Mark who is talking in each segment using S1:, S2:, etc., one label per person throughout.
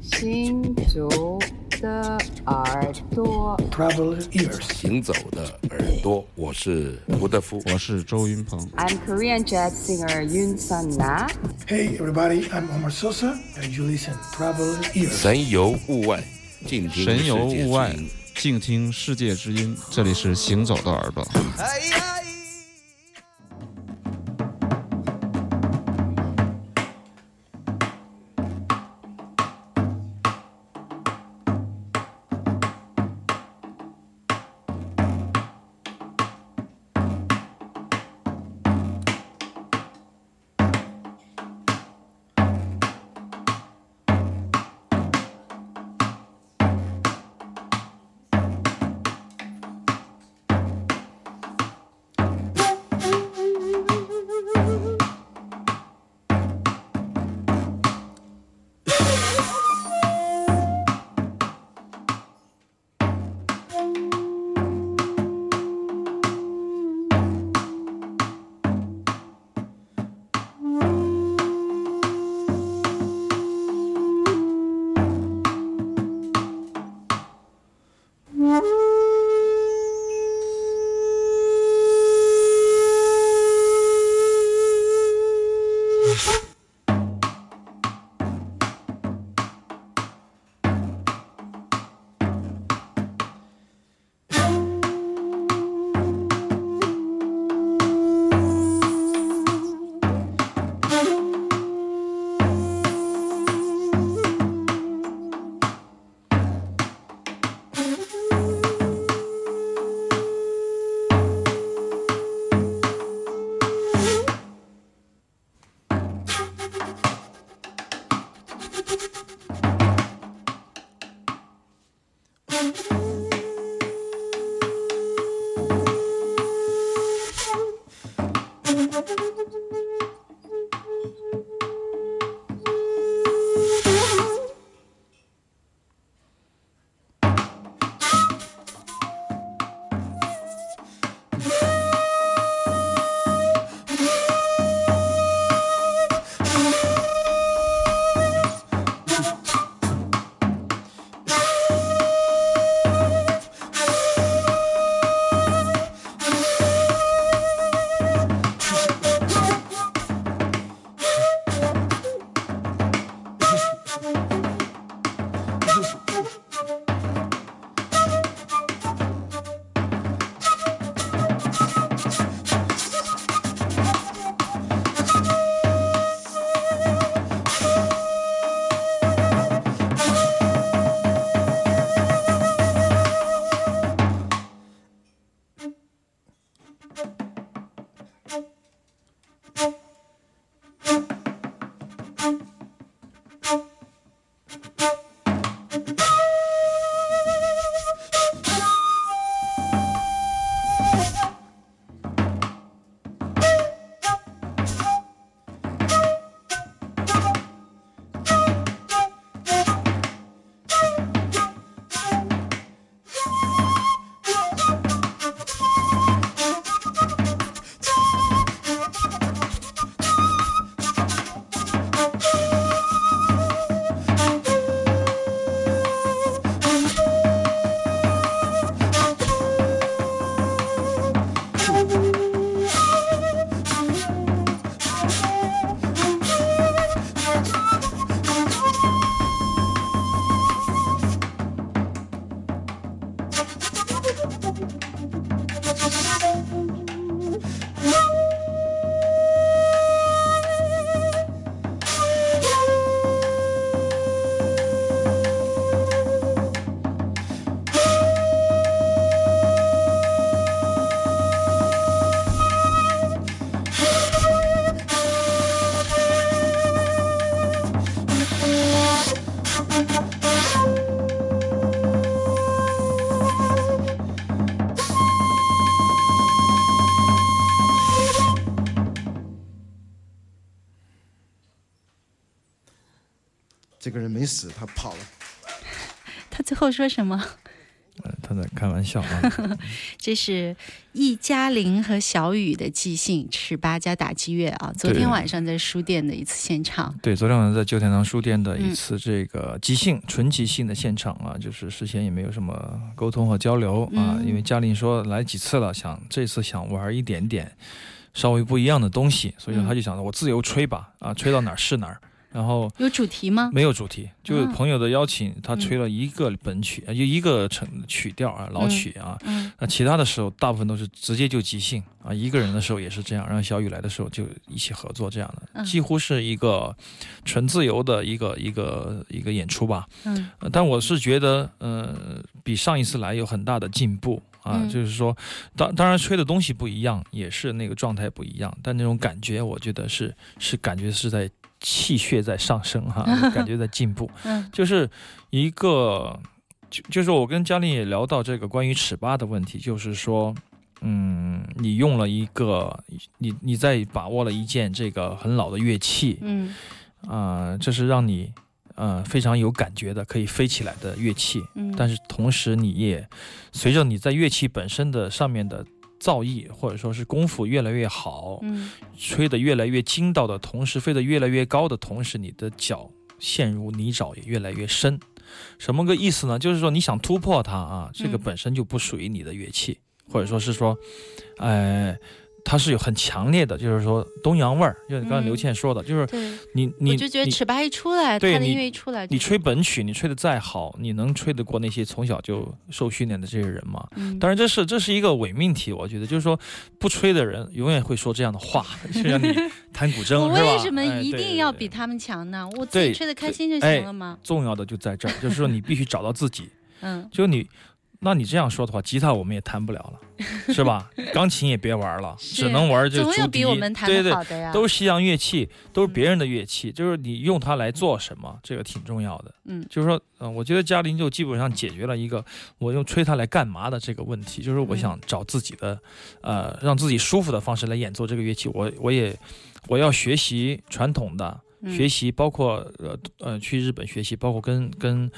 S1: 行走的耳朵
S2: ，Travel ears.
S3: 行走的耳朵，我是吴德夫。
S4: 我是周云鹏。
S1: I'm Korean jazz singer Yoon Sun Na.
S2: Hey, everybody, I'm Omar Sosa, and you listen Travel ears.
S3: 神游物外，静听
S4: 神游物外静听世界之音。这里是行走的耳朵。
S5: 这个人没死，他跑了。
S6: 他最后说什么？
S7: 他
S5: 他在开玩笑啊。
S6: 这是易嘉玲和小雨的即兴尺八加打击乐啊，昨天晚上在书店的一次现场。
S5: 对，昨天晚上在旧天堂书店的一次这个即兴、纯即兴的现场啊，就是事先也没有什么沟通和交流啊，
S6: 嗯
S5: 因为嘉玲说来几次了，想这次想玩一点点稍微不一样的东西，所以他就想着我自由吹吧，啊，吹到哪儿是哪儿。然后
S6: 有主题吗？
S5: 没有主题，就是
S6: 啊
S5: 朋友的邀请，他
S6: 嗯
S5: 吹了一个本曲，啊就一个成曲调啊，老曲啊。
S6: 嗯
S5: 那其他的时候，大部分都是直接就即兴啊。一个人的时候也是这样，让小雨来的时候就一起合作这样的，
S6: 嗯
S5: 几乎是一个纯自由的一个一个一个演出吧。
S6: 嗯
S5: 呃但我是觉得，呃，比上一次来有很大的进步啊。
S6: 嗯
S5: 就是说，当当然吹的东西不一样，也是那个状态不一样，但那种感觉，我觉得是是感觉是在气血在上升哈、感觉在进步。
S6: 嗯
S5: 就是一个，就就是我跟嘉玲也聊到这个关于尺八的问题，就是说，嗯，你用了一个，你你在把握了一件这个很老的乐器，
S6: 嗯
S5: 啊、这是让你呃非常有感觉的，可以飞起来的乐器，
S6: 嗯，
S5: 但是同时你也随着你在乐器本身的上面的造诣或者说是功夫越来越好，
S6: 嗯
S5: 吹得越来越精到的同时，飞得越来越高的同时，你的脚陷入泥沼也越来越深。什么个意思呢？就是说你想突破它啊，这个
S6: 嗯
S5: 本身就不属于你的乐器，或者说是说，呃，它是有很强烈的，就是说东洋味儿，就是刚才刘
S6: 嗯
S5: 倩说的，就是，你你
S6: 我就觉得尺八一出来，他的音乐一出来就，
S5: 你吹本曲，你吹的再好，你能吹得过那些从小就受训练的这些人吗？
S6: 嗯，
S5: 当然，这是这是一个伪命题，我觉得就是说，不吹的人永远会说这样的话，就像你弹古筝
S6: 我？为什么
S5: 哎
S6: 一定要比他们强呢？我自己吹的开心就
S5: 哎
S6: 行了嘛。
S5: 重要的就在这儿，就是说你必须找到自己。
S6: 嗯
S5: 就你，那你这样说的话，吉他我们也弹不了了，是吧？钢琴也别玩了，只能玩这
S6: 总有
S5: 竹笛。
S6: 比我们弹
S5: 对对
S6: 的好，的呀。
S5: 都是西洋乐器，都是别人的乐器，就是你用它来做什么，这个挺重要的。
S6: 嗯
S5: 就是说，嗯、我觉得嘉玲就基本上解决了一个我用吹它来干嘛的这个问题，就是我想找自己的，呃，让自己舒服的方式来演奏这个乐器。我我也我要学习传统的，
S6: 嗯
S5: 学习包括呃呃去日本学习，包括跟跟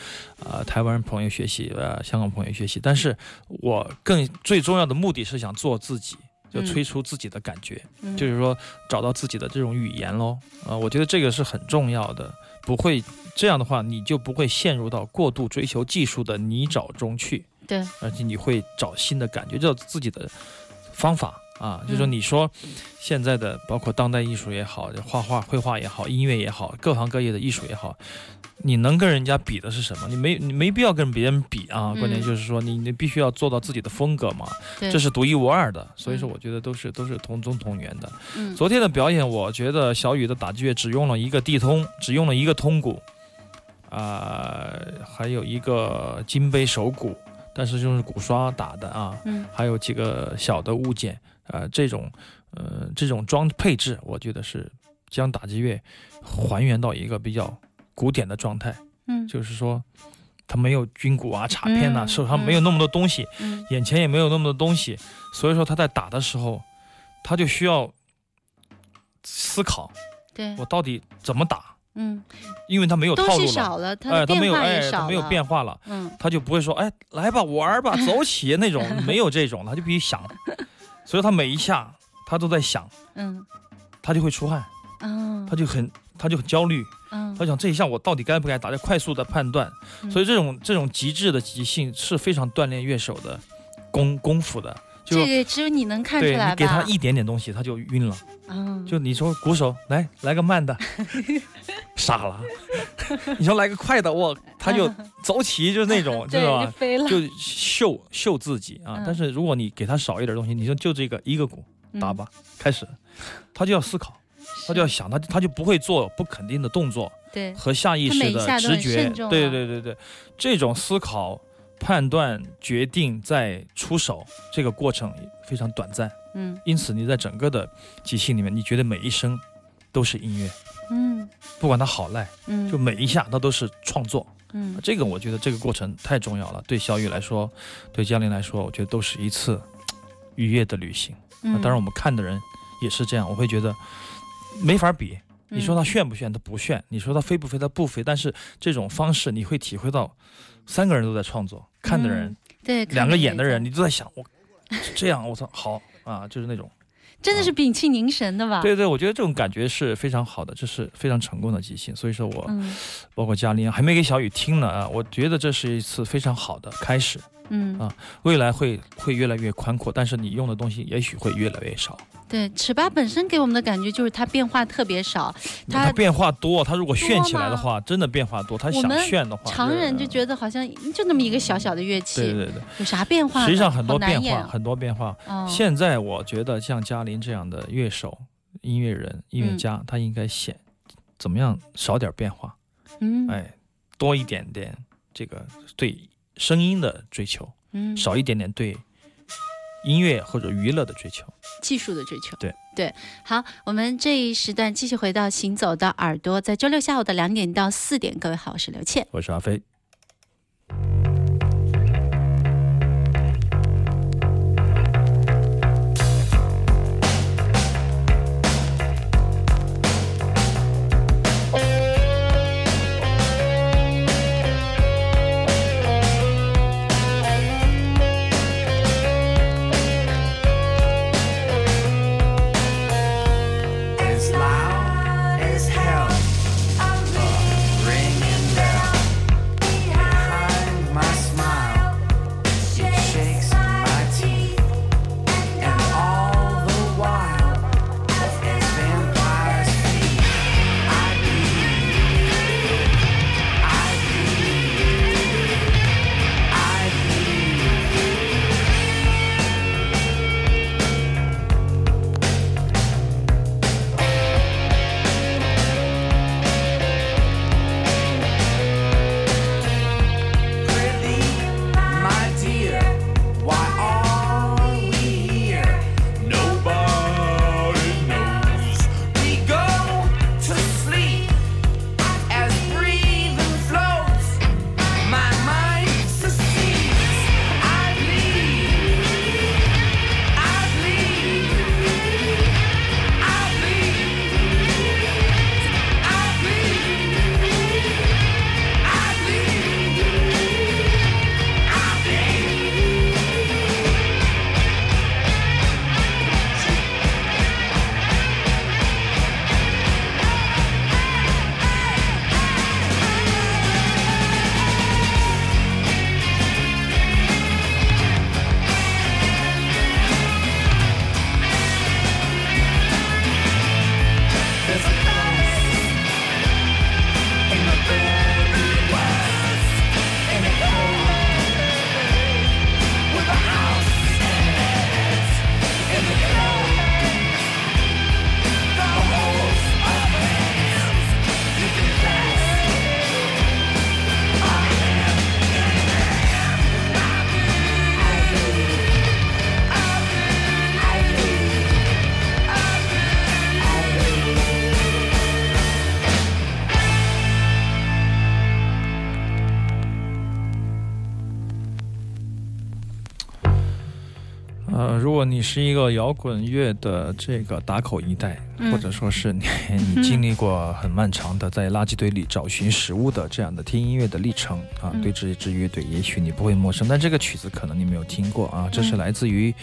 S5: 呃台湾朋友学习，呃香港朋友学习。但是我更最重要的目的是想做自己，就
S6: 嗯
S5: 吹出自己的感觉。
S6: 嗯
S5: 就是说找到自己的这种语言喽。啊、我觉得这个是很重要的，不会这样的话，你就不会陷入到过度追求技术的泥沼中去，
S6: 对，
S5: 而且你会找新的感觉，找自己的方法。啊，就是说，
S6: 嗯
S5: 你说现在的包括当代艺术也好，画画、绘画也好，音乐也好，各行各业的艺术也好，你能跟人家比的是什么？你没你没必要跟别人比啊。
S6: 嗯
S5: 关键就是说你，你必须要做到自己的风格嘛，这是独一无二的。所以说，
S6: 嗯
S5: 我觉得都是都是同宗同源的。
S6: 嗯
S5: 昨天的表演，我觉得小雨的打击乐只用了一个地通，只用了一个通鼓，啊、还有一个金杯手鼓，但是就是鼓刷打的啊，
S6: 嗯
S5: 还有几个小的物件，呃，这种呃这种装配置，我觉得是将打击乐还原到一个比较古典的状态，
S6: 嗯。
S5: 就是说。它没有军鼓啊、镲片呐、
S6: 嗯
S5: 手上没有那么多东西，
S6: 嗯。
S5: 眼前也没有那么多东西，所以说他在打的时候，他就需要思考
S6: 对。
S5: 我到底怎么打，
S6: 嗯，
S5: 因为他没有套路了，哎，他没有哎，他没有变化了，
S6: 嗯。
S5: 他就不会说哎来吧玩吧走起 那种，没有这种，他就必须想，所以他每一下他都在想，
S6: 嗯。
S5: 他就会出汗，
S6: 嗯。
S5: 他就很他就很焦虑，
S6: 嗯。
S5: 他想这一下我到底该不该打，要快速的判断，
S6: 嗯。
S5: 所以这种这种极致的即兴是非常锻炼乐手的功功夫的，就
S6: 这个只有你能看出来吧？
S5: 你给他一点点东西，他就晕了。
S6: 嗯，
S5: 就你说鼓手来来个慢的，傻了。你说来个快的，我他就走起，就是那种，知道吧？
S6: 就
S5: 秀秀自己啊
S6: 嗯！
S5: 但是如果你给他少一点东西，你说就这个一个鼓
S6: 嗯
S5: 打吧，开始，他就要思考，他就要想，他他就不会做不肯定的动作
S6: 对，
S5: 和下意识的直觉。对
S6: 啊
S5: 对对对，这种思考、判断、决定再出手，这个过程非常短暂。
S6: 嗯
S5: 因此你在整个的即兴里面，你觉得每一声都是音乐，
S6: 嗯
S5: 不管它好赖，
S6: 嗯，
S5: 就每一下它都是创作。
S6: 嗯
S5: 这个我觉得这个过程太重要了，对小雨来说，对江林来说，我觉得都是一次愉悦的旅行。那
S6: 嗯，
S5: 当然，我们看的人也是这样，我会觉得没法比。你说
S6: 嗯
S5: 它炫不炫？它不炫。你说它飞不飞？它不飞。但是这种方式，你会体会到三个人都在创作，看的人
S6: 对，
S5: 两个演的人，你都在想，我 这样，我操，好啊，就是那种。
S6: 真的是屏气凝神的吧？
S5: 对对，我觉得这种感觉是非常好的，这是非常成功的即兴。所以说我、
S6: 嗯
S5: 包括嘉玲还没给小雨听呢啊，我觉得这是一次非常好的开始，
S6: 嗯
S5: 啊未来会会越来越宽阔，但是你用的东西也许会越来越少。
S6: 对，尺八本身给我们的感觉就是它变化特别少，它
S5: 它变化多，它如果炫起来的话，真的变化多。它想炫的话，
S6: 常人就觉得好像就那么一个小小的乐器，
S5: 对对对，
S6: 有啥变化呢？
S5: 实际上很多变化，很多变化。
S6: 哦
S5: 现在我觉得像嘉玲这样的乐手、音乐人、音乐家，他应该显怎么样少点变化，
S6: 嗯
S5: 哎，多一点点这个对声音的追求，
S6: 嗯
S5: 少一点点对音乐或者娱乐的追求。
S6: 技术的追求。
S5: 对
S6: 对，好，我们这一时段继续回到行走的耳朵，在周六下午的两点到四点，各位好，我是刘倩。
S5: 我是阿飞。是一个摇滚乐的这个打口一代，
S6: 嗯。
S5: 或者说是你你经历过很漫长的在垃圾堆里找寻食物的这样的听音乐的历程啊，
S6: 嗯。
S5: 对这支乐队也许你不会陌生，但这个曲子可能你没有听过啊，这是
S6: 嗯
S5: 来自于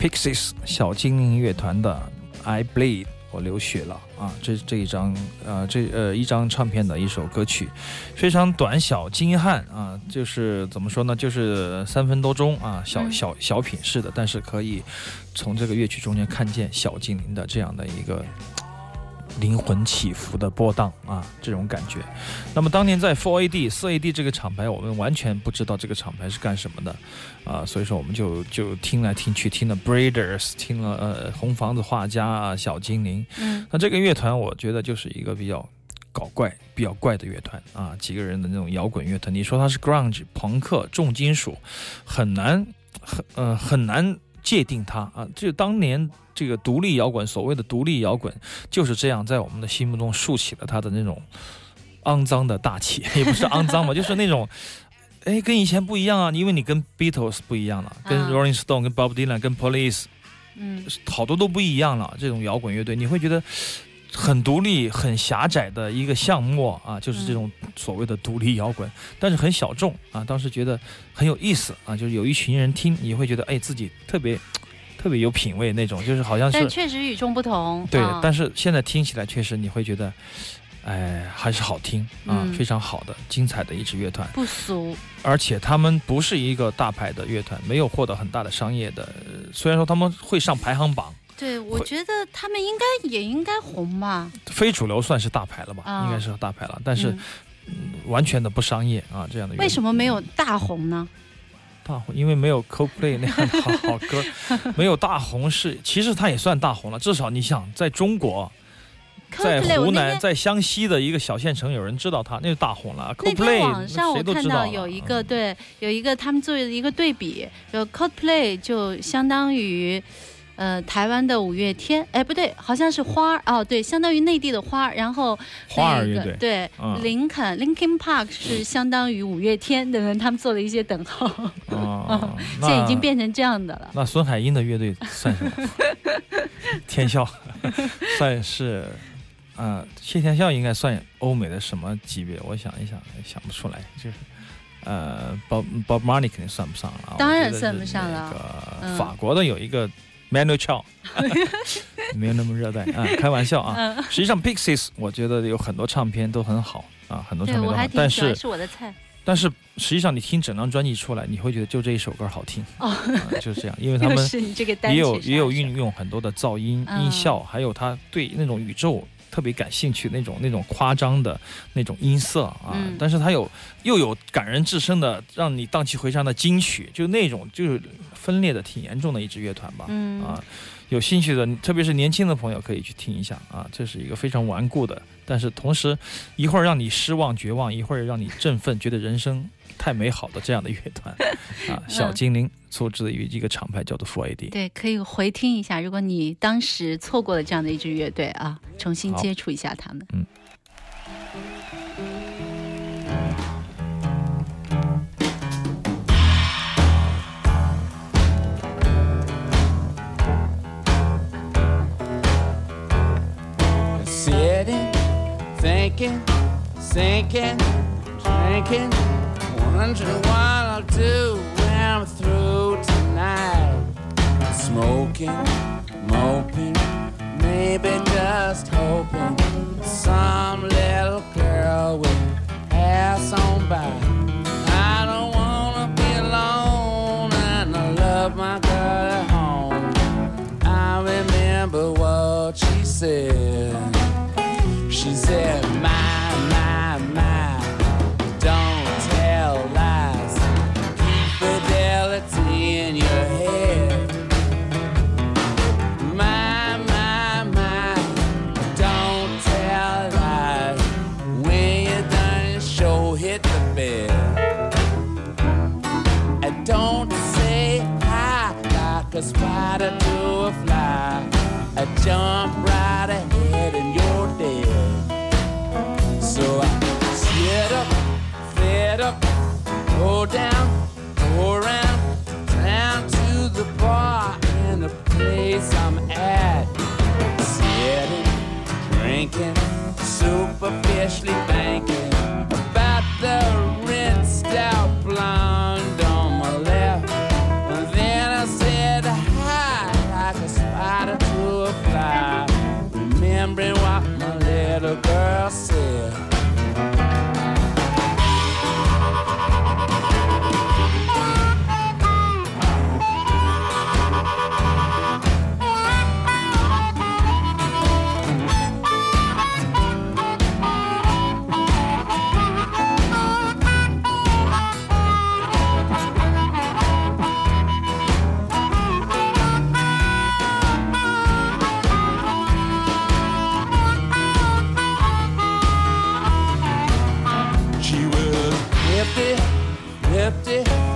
S5: Pixies 小精灵乐团的《I Bleed》。我流血了啊！这这一张呃这呃一张唱片的一首歌曲，非常短小精悍啊，就是怎么说呢，就是三分多钟啊，小
S6: 嗯
S5: 小小品式的，但是可以从这个乐曲中间看见小精灵的这样的一个灵魂起伏的波荡啊，这种感觉。那么当年在 Four AD、四 AD 这个厂牌，我们完全不知道这个厂牌是干什么的啊，所以说我们就就听来听去，听了 Breeders，听了呃红房子画家啊，小精灵。
S6: 嗯
S5: 那这个乐团，我觉得就是一个比较搞怪、比较怪的乐团啊，几个人的那种摇滚乐团。你说它是 grunge、朋克、重金属，很难很呃很难界定它啊。就当年这个独立摇滚，所谓的独立摇滚就是这样，在我们的心目中竖起了它的那种肮脏的大气，也不是肮脏吧，就是那种。哎，跟以前不一样啊，因为你跟 Beatles 不一样了，跟
S6: 啊
S5: Rolling Stone、跟 Bob Dylan、跟 Police
S6: 嗯
S5: 好多都不一样了。这种摇滚乐队，你会觉得很独立、很狭窄的一个项目啊，就是这种所谓的独立摇滚，但是很小众啊。当时觉得很有意思啊，就是有一群人听，你会觉得哎自己特别特别有品味那种，就是好像是
S6: 但确实与众不同。
S5: 对
S6: 啊，
S5: 但是现在听起来确实你会觉得，哎，还是好听啊，
S6: 嗯
S5: 非常好的、精彩的一支乐团。
S6: 不俗。
S5: 而且他们不是一个大牌的乐团，没有获得很大的商业的，呃虽然说他们会上排行榜，
S6: 对，我觉得他们应该也应该红吧。
S5: 非主流算是大牌了吧，
S6: 啊
S5: 应该是大牌了，但是、
S6: 嗯
S5: 嗯完全的不商业啊，这样的乐
S6: 为什么没有大红呢？
S5: 大红？因为没有 Coldplay 那样的好 好歌，没有大红是，其实它也算大红了，至少你想在中国。在湖南，在湘西的一个小县城，有人知道他，那就大红了。
S6: 那天
S5: Coldplay
S6: 网上我看到有一个
S5: 嗯
S6: 对，有一个他们做的一个对比，有 Coldplay 就相当于。呃，台湾的五月天，哎，不对，好像是花儿哦，对，相当于内地的花儿，然后那个
S5: 花儿乐队
S6: 对，
S5: 嗯
S6: 林肯 Linkin Park 是相当于五月天等等，他们做了一些等号，
S5: 啊，
S6: 现在已经变成这样的了。
S5: 那孙海英的乐队算什么？天笑 算是，呃，谢天笑应该算欧美的什么级别？我想一想，想不出来，就是。呃，Bob Bob Marley 肯定算不上了，
S6: 当然算不上了
S5: 那个
S6: 嗯
S5: 法国的有一个 Manu Chao，没有那么热带啊，开玩笑啊。
S6: 嗯，
S5: 实际上 Pixies 我觉得有很多唱片都很好啊，很多唱片都好，但是
S6: 是我的菜。
S5: 但是实际上你听整张专辑出来，你会觉得就这一首歌好听，
S6: 哦。
S5: 啊就是这样，因为他们 也有也有运用很多的噪音、
S6: 嗯。
S5: 音效，还有他对那种宇宙特别感兴趣那种那种夸张的那种音色啊。
S6: 嗯
S5: 但是它有又有感人至深的，让你荡气回肠的金曲，就那种就是分裂的挺严重的一支乐团吧。
S6: 嗯
S5: 啊，有兴趣的，特别是年轻的朋友可以去听一下啊。这是一个非常顽固的，但是同时一会儿让你失望绝望，一会儿让你振奋，觉得人生太美好的这样的乐团 啊。小精灵出自于一个厂牌叫做 Four AD。
S6: 对，可以回听一下。如果你当时错过了这样的一支乐队啊，重新接触一下他们。
S5: 嗯。
S8: Sitting, thinking, sinking, drinking, wondering what I'll do when I'm through tonight. Smoking, moping, maybe jump right ahead and you're dead. So I sit up, fed up, go down, go around, down to the bar in the place I'm at. Sitting, drinking, superficially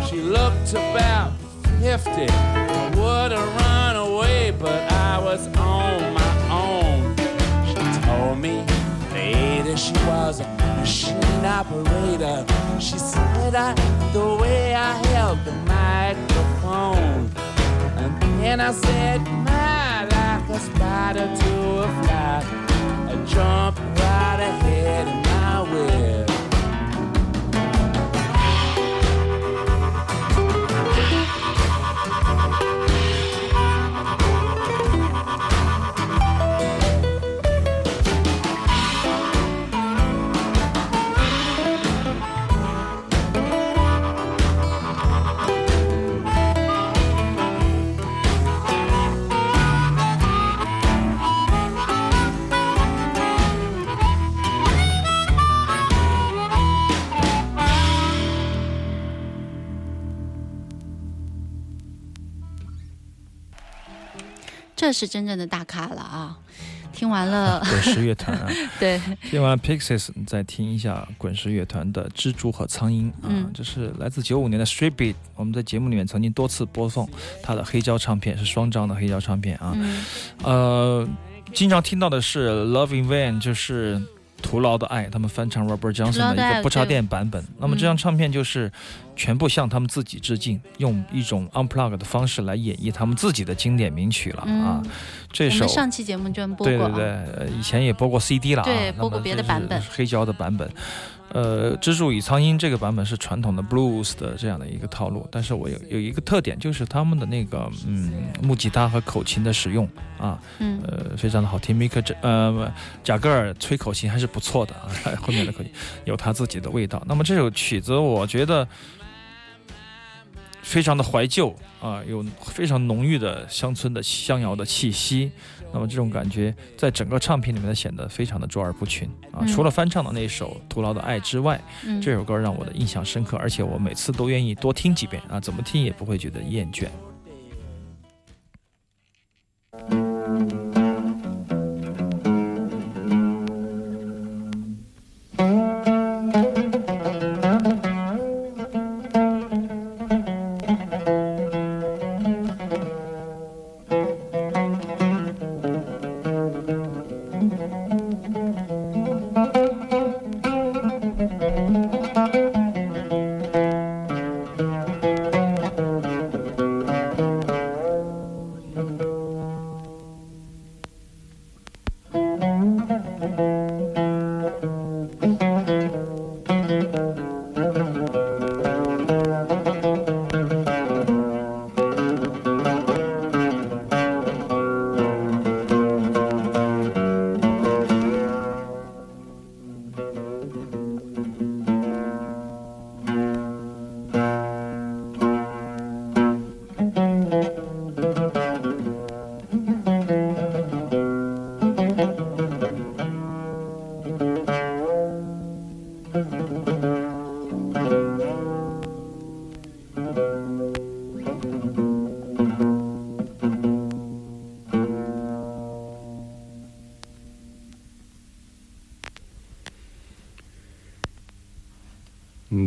S8: She looked about 50. I would have run away, but I was on my own. She told me later she was a machine operator. She said I, the way I held the microphone. And then I said, my, like a spider to a fly. I jump right ahead in my web.《
S6: 这是真正的大咖了啊！听完了，
S5: 滚石乐团啊，
S6: 对，
S5: 听完了 Pixies，你再听一下滚石乐团的《蜘蛛和苍蝇》啊，
S6: 嗯
S5: 这是来自九五年的 Street Beat，我们在节目里面曾经多次播送他的黑胶唱片，是双张的黑胶唱片啊。
S6: 嗯
S5: 呃，经常听到的是 Love in Vain，就是徒劳的爱，他们翻唱 Robert Johnson 的一个不插电版本。那么这张唱片就是全部向他们自己致敬，用一种 unplug 的方式来演绎他们自己的经典名曲了啊。
S6: 嗯
S5: 这首
S6: 上期节目专门播过啊，
S5: 对对对，呃以前也播过 CD 了啊，
S6: 对播过别的版本
S5: 黑胶的版本。呃，《蜘蛛与苍蝇》这个版本是传统的 blues 的这样的一个套路，但是我有有一个特点，就是他们的那个嗯木吉他和口琴的使用啊，
S6: 嗯
S5: 呃，非常的好听。米克这呃贾格尔吹口琴还是不错的啊，后面的口琴有他自己的味道。那么这首曲子，我觉得非常的怀旧啊，有非常浓郁的乡村的乡谣的气息。那么这种感觉在整个唱片里面呢显得非常的卓尔不群啊。
S6: 嗯
S5: 除了翻唱的那首《徒劳的爱》之外，
S6: 嗯，
S5: 这首歌让我的印象深刻，而且我每次都愿意多听几遍啊，怎么听也不会觉得厌倦。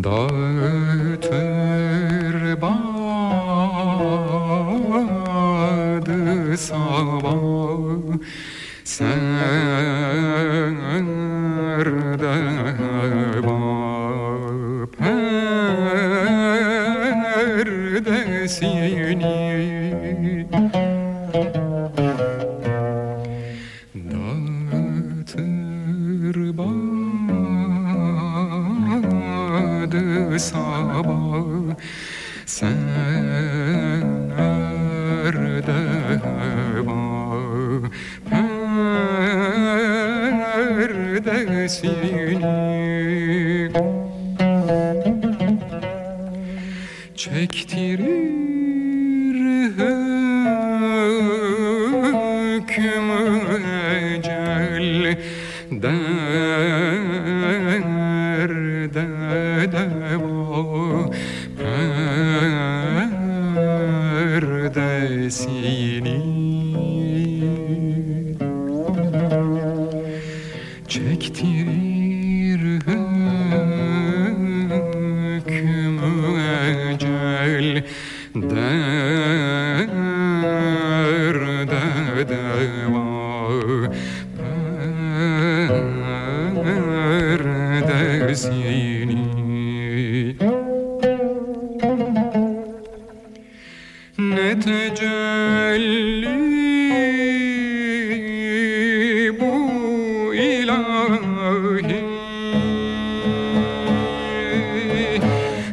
S9: dag çektirir hep.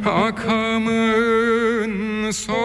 S9: Akamın son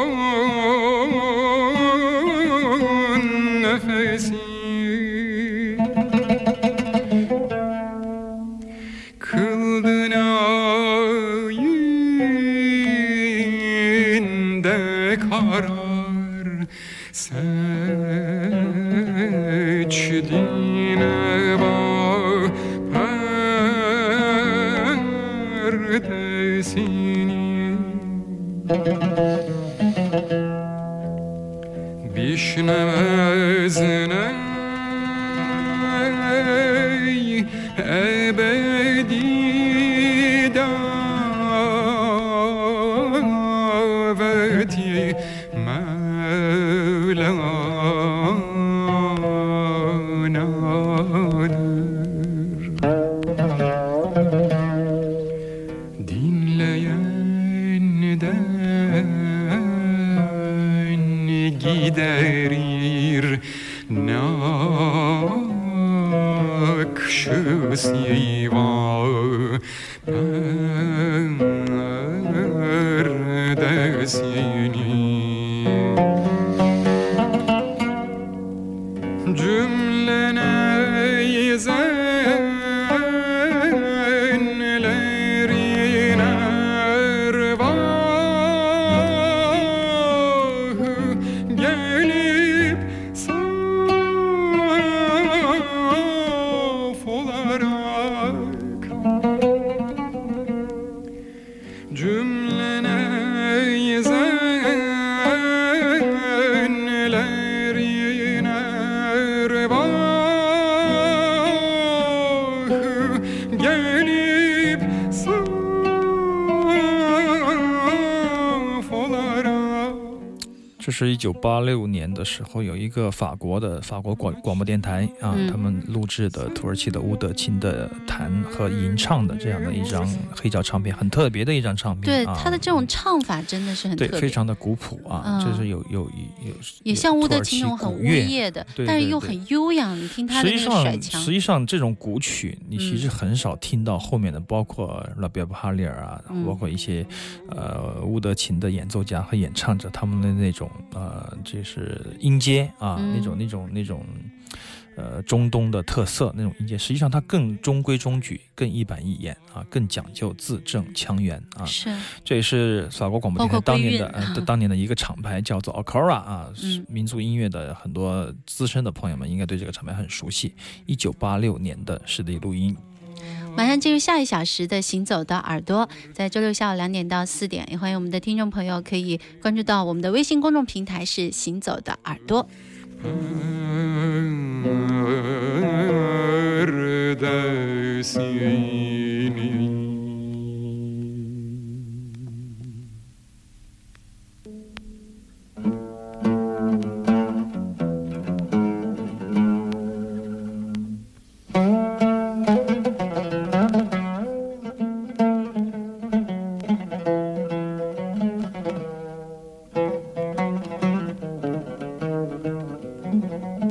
S5: 是一九八六年的时候，有一个法国的法国广广播电台啊，
S6: 嗯。
S5: 他们录制的土耳其的乌德琴的弹和吟唱的这样的一张黑胶唱片，很特别的一张唱
S6: 对
S5: 片啊。
S6: 他的这种唱法真的是很特
S5: 对，非常的古朴啊，
S6: 嗯
S5: 就是有有有
S6: 也像乌德琴那种很呜咽的，
S5: 对
S6: 但是又
S5: 对对
S6: 很悠扬。你听他的那个甩，腔
S5: 实，际上这种古曲，你其实
S6: 嗯
S5: 很少听到后面的，包括拉比尔布哈利尔啊，
S6: 嗯
S5: 包括一些呃乌德琴的演奏家和演唱者，他们的那种呃，就是音阶啊，
S6: 嗯
S5: 那种那种那种。呃，中东的特色那种音阶，实际上它更中规中矩，更一板一眼啊，更讲究字正腔圆啊。
S6: 是
S5: 这也是法国广播电台当年的呃当年的一个厂牌，叫做 Acora 啊，
S6: 嗯
S5: 民族音乐的很多资深的朋友们应该对这个厂牌很熟悉。一九八六年的实地录音，
S6: 马上进入下一小时的行走的耳朵，在周六下午两点到四点，也欢迎我们的听众朋友可以关注到我们的微信公众平台是行走的耳朵。
S9: neredesin?
S7: Mm-hmm.